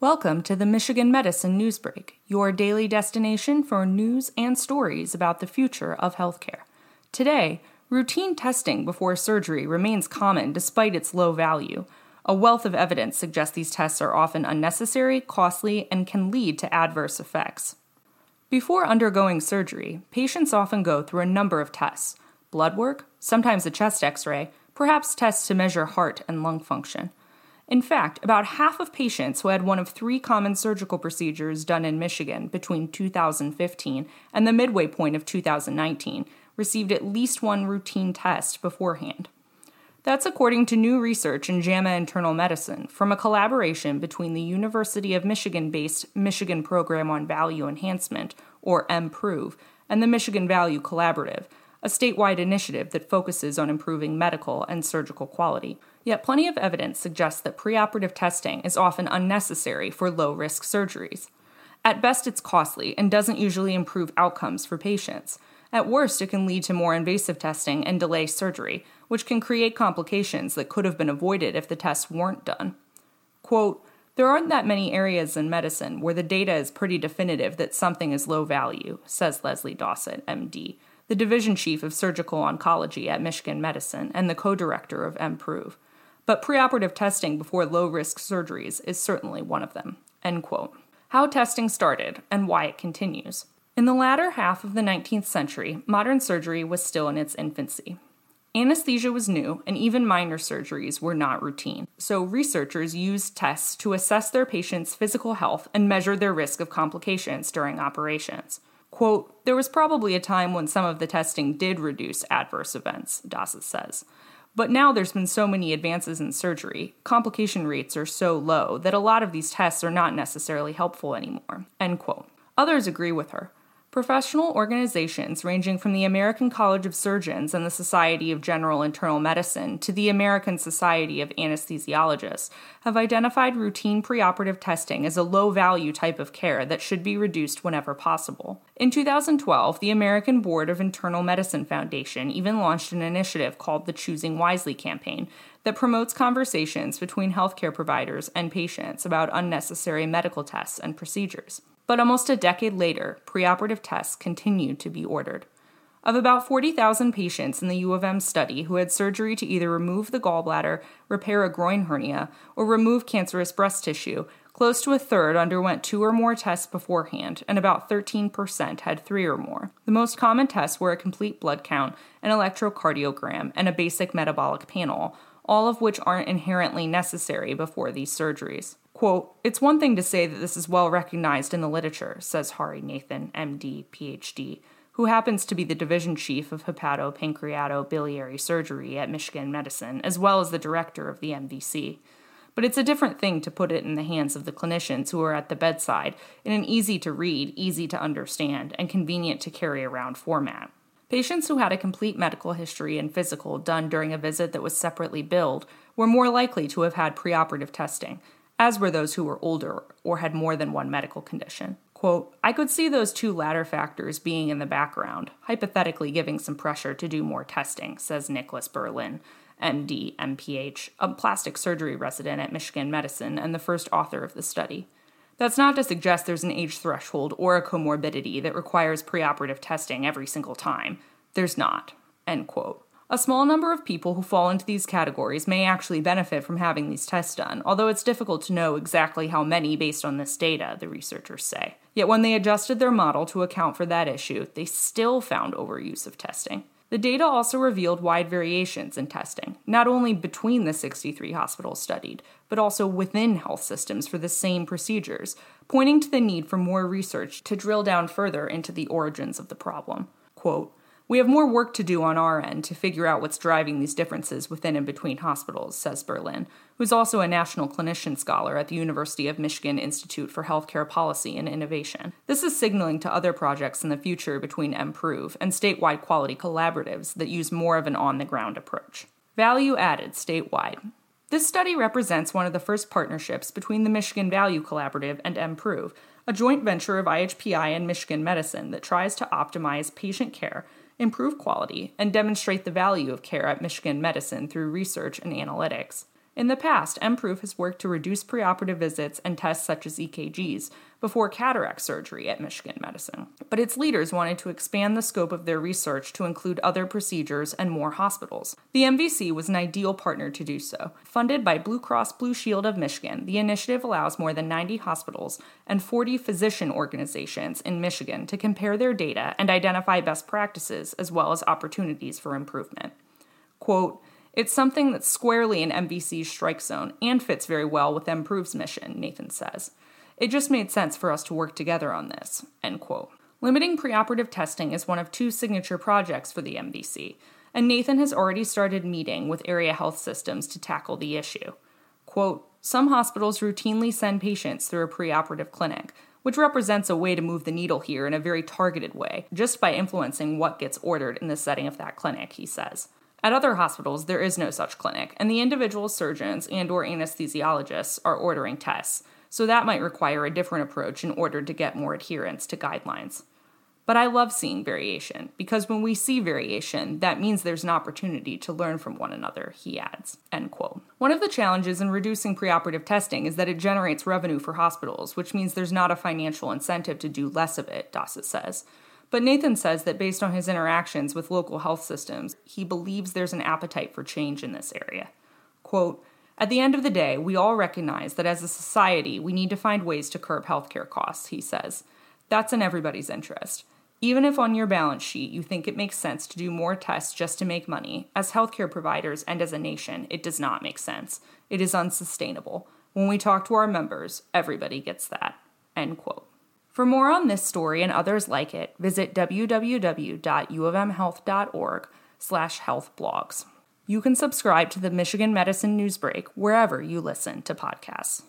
Welcome to the Michigan Medicine Newsbreak, your daily destination for news and stories about the future of healthcare. Today, routine testing before surgery remains common despite its low value. A wealth of evidence suggests these tests are often unnecessary, costly, and can lead to adverse effects. Before undergoing surgery, patients often go through a number of tests blood work, sometimes a chest x ray, perhaps tests to measure heart and lung function. In fact, about half of patients who had one of three common surgical procedures done in Michigan between 2015 and the midway point of 2019 received at least one routine test beforehand. That's according to new research in JAMA Internal Medicine from a collaboration between the University of Michigan based Michigan Program on Value Enhancement, or MPROVE, and the Michigan Value Collaborative, a statewide initiative that focuses on improving medical and surgical quality. Yet, plenty of evidence suggests that preoperative testing is often unnecessary for low risk surgeries. At best, it's costly and doesn't usually improve outcomes for patients. At worst, it can lead to more invasive testing and delay surgery, which can create complications that could have been avoided if the tests weren't done. Quote, there aren't that many areas in medicine where the data is pretty definitive that something is low value, says Leslie Dossett, MD, the division chief of surgical oncology at Michigan Medicine and the co director of MPROVE. But preoperative testing before low risk surgeries is certainly one of them. End quote. How testing started and why it continues. In the latter half of the 19th century, modern surgery was still in its infancy. Anesthesia was new, and even minor surgeries were not routine. So, researchers used tests to assess their patients' physical health and measure their risk of complications during operations. Quote, There was probably a time when some of the testing did reduce adverse events, Dossett says. But now there's been so many advances in surgery, complication rates are so low that a lot of these tests are not necessarily helpful anymore. End quote. Others agree with her. Professional organizations ranging from the American College of Surgeons and the Society of General Internal Medicine to the American Society of Anesthesiologists have identified routine preoperative testing as a low value type of care that should be reduced whenever possible. In 2012, the American Board of Internal Medicine Foundation even launched an initiative called the Choosing Wisely campaign that promotes conversations between healthcare providers and patients about unnecessary medical tests and procedures. But almost a decade later, preoperative tests continued to be ordered. Of about 40,000 patients in the U of M study who had surgery to either remove the gallbladder, repair a groin hernia, or remove cancerous breast tissue, close to a third underwent two or more tests beforehand, and about 13% had three or more. The most common tests were a complete blood count, an electrocardiogram, and a basic metabolic panel, all of which aren't inherently necessary before these surgeries. Quote, It's one thing to say that this is well recognized in the literature, says Hari Nathan, MD, PhD, who happens to be the division chief of hepatopancreatobiliary surgery at Michigan Medicine, as well as the director of the MVC. But it's a different thing to put it in the hands of the clinicians who are at the bedside in an easy to read, easy to understand, and convenient to carry around format. Patients who had a complete medical history and physical done during a visit that was separately billed were more likely to have had preoperative testing, as were those who were older or had more than one medical condition. Quote, I could see those two latter factors being in the background, hypothetically giving some pressure to do more testing, says Nicholas Berlin, MD, MPH, a plastic surgery resident at Michigan Medicine and the first author of the study. That's not to suggest there's an age threshold or a comorbidity that requires preoperative testing every single time. There's not. End quote. A small number of people who fall into these categories may actually benefit from having these tests done, although it's difficult to know exactly how many based on this data, the researchers say. Yet when they adjusted their model to account for that issue, they still found overuse of testing. The data also revealed wide variations in testing, not only between the 63 hospitals studied, but also within health systems for the same procedures, pointing to the need for more research to drill down further into the origins of the problem. Quote, we have more work to do on our end to figure out what's driving these differences within and between hospitals, says Berlin, who's also a national clinician scholar at the University of Michigan Institute for Healthcare Policy and Innovation. This is signaling to other projects in the future between MPROVE and statewide quality collaboratives that use more of an on the ground approach. Value added statewide. This study represents one of the first partnerships between the Michigan Value Collaborative and MPROVE, a joint venture of IHPI and Michigan Medicine that tries to optimize patient care improve quality, and demonstrate the value of care at Michigan Medicine through research and analytics. In the past, MPROVE has worked to reduce preoperative visits and tests such as EKGs before cataract surgery at Michigan Medicine. But its leaders wanted to expand the scope of their research to include other procedures and more hospitals. The MVC was an ideal partner to do so. Funded by Blue Cross Blue Shield of Michigan, the initiative allows more than 90 hospitals and 40 physician organizations in Michigan to compare their data and identify best practices as well as opportunities for improvement. Quote, it's something that's squarely in MVC's strike zone and fits very well with MPROVE's mission, Nathan says. It just made sense for us to work together on this. End quote. Limiting preoperative testing is one of two signature projects for the MVC, and Nathan has already started meeting with area health systems to tackle the issue. Quote, some hospitals routinely send patients through a preoperative clinic, which represents a way to move the needle here in a very targeted way, just by influencing what gets ordered in the setting of that clinic, he says. At other hospitals, there is no such clinic, and the individual surgeons and or anesthesiologists are ordering tests, so that might require a different approach in order to get more adherence to guidelines. But I love seeing variation, because when we see variation, that means there's an opportunity to learn from one another, he adds. End quote. One of the challenges in reducing preoperative testing is that it generates revenue for hospitals, which means there's not a financial incentive to do less of it, Dossett says. But Nathan says that based on his interactions with local health systems, he believes there's an appetite for change in this area. Quote, at the end of the day, we all recognize that as a society, we need to find ways to curb healthcare costs, he says. That's in everybody's interest. Even if on your balance sheet you think it makes sense to do more tests just to make money, as healthcare providers and as a nation, it does not make sense. It is unsustainable. When we talk to our members, everybody gets that. End quote. For more on this story and others like it, visit www.uofmhealth.org slash healthblogs. You can subscribe to the Michigan Medicine Newsbreak wherever you listen to podcasts.